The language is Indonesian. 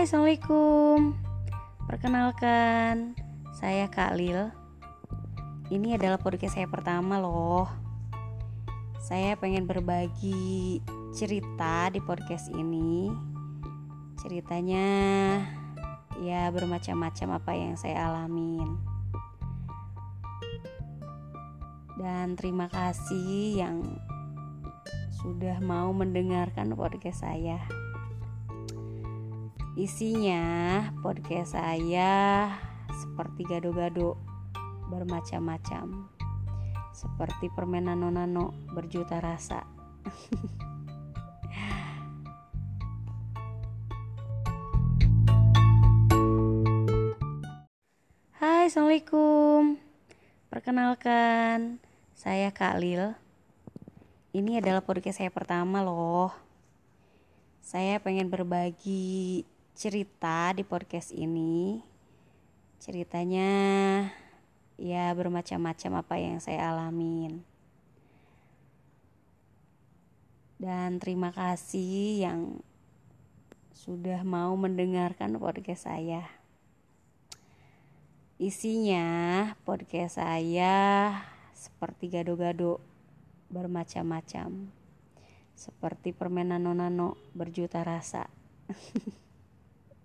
Hai, Assalamualaikum. Perkenalkan, saya Kak Lil. Ini adalah podcast saya pertama loh. Saya pengen berbagi cerita di podcast ini. Ceritanya ya bermacam-macam apa yang saya alamin. Dan terima kasih yang sudah mau mendengarkan podcast saya. Isinya podcast saya seperti gado-gado bermacam-macam. Seperti permen nano-nano berjuta rasa. Hai, Assalamualaikum. Perkenalkan, saya Kak Lil. Ini adalah podcast saya pertama loh. Saya pengen berbagi cerita di podcast ini. Ceritanya ya bermacam-macam apa yang saya alamin. Dan terima kasih yang sudah mau mendengarkan podcast saya. Isinya podcast saya seperti gado-gado bermacam-macam. Seperti permen nano-nano berjuta rasa.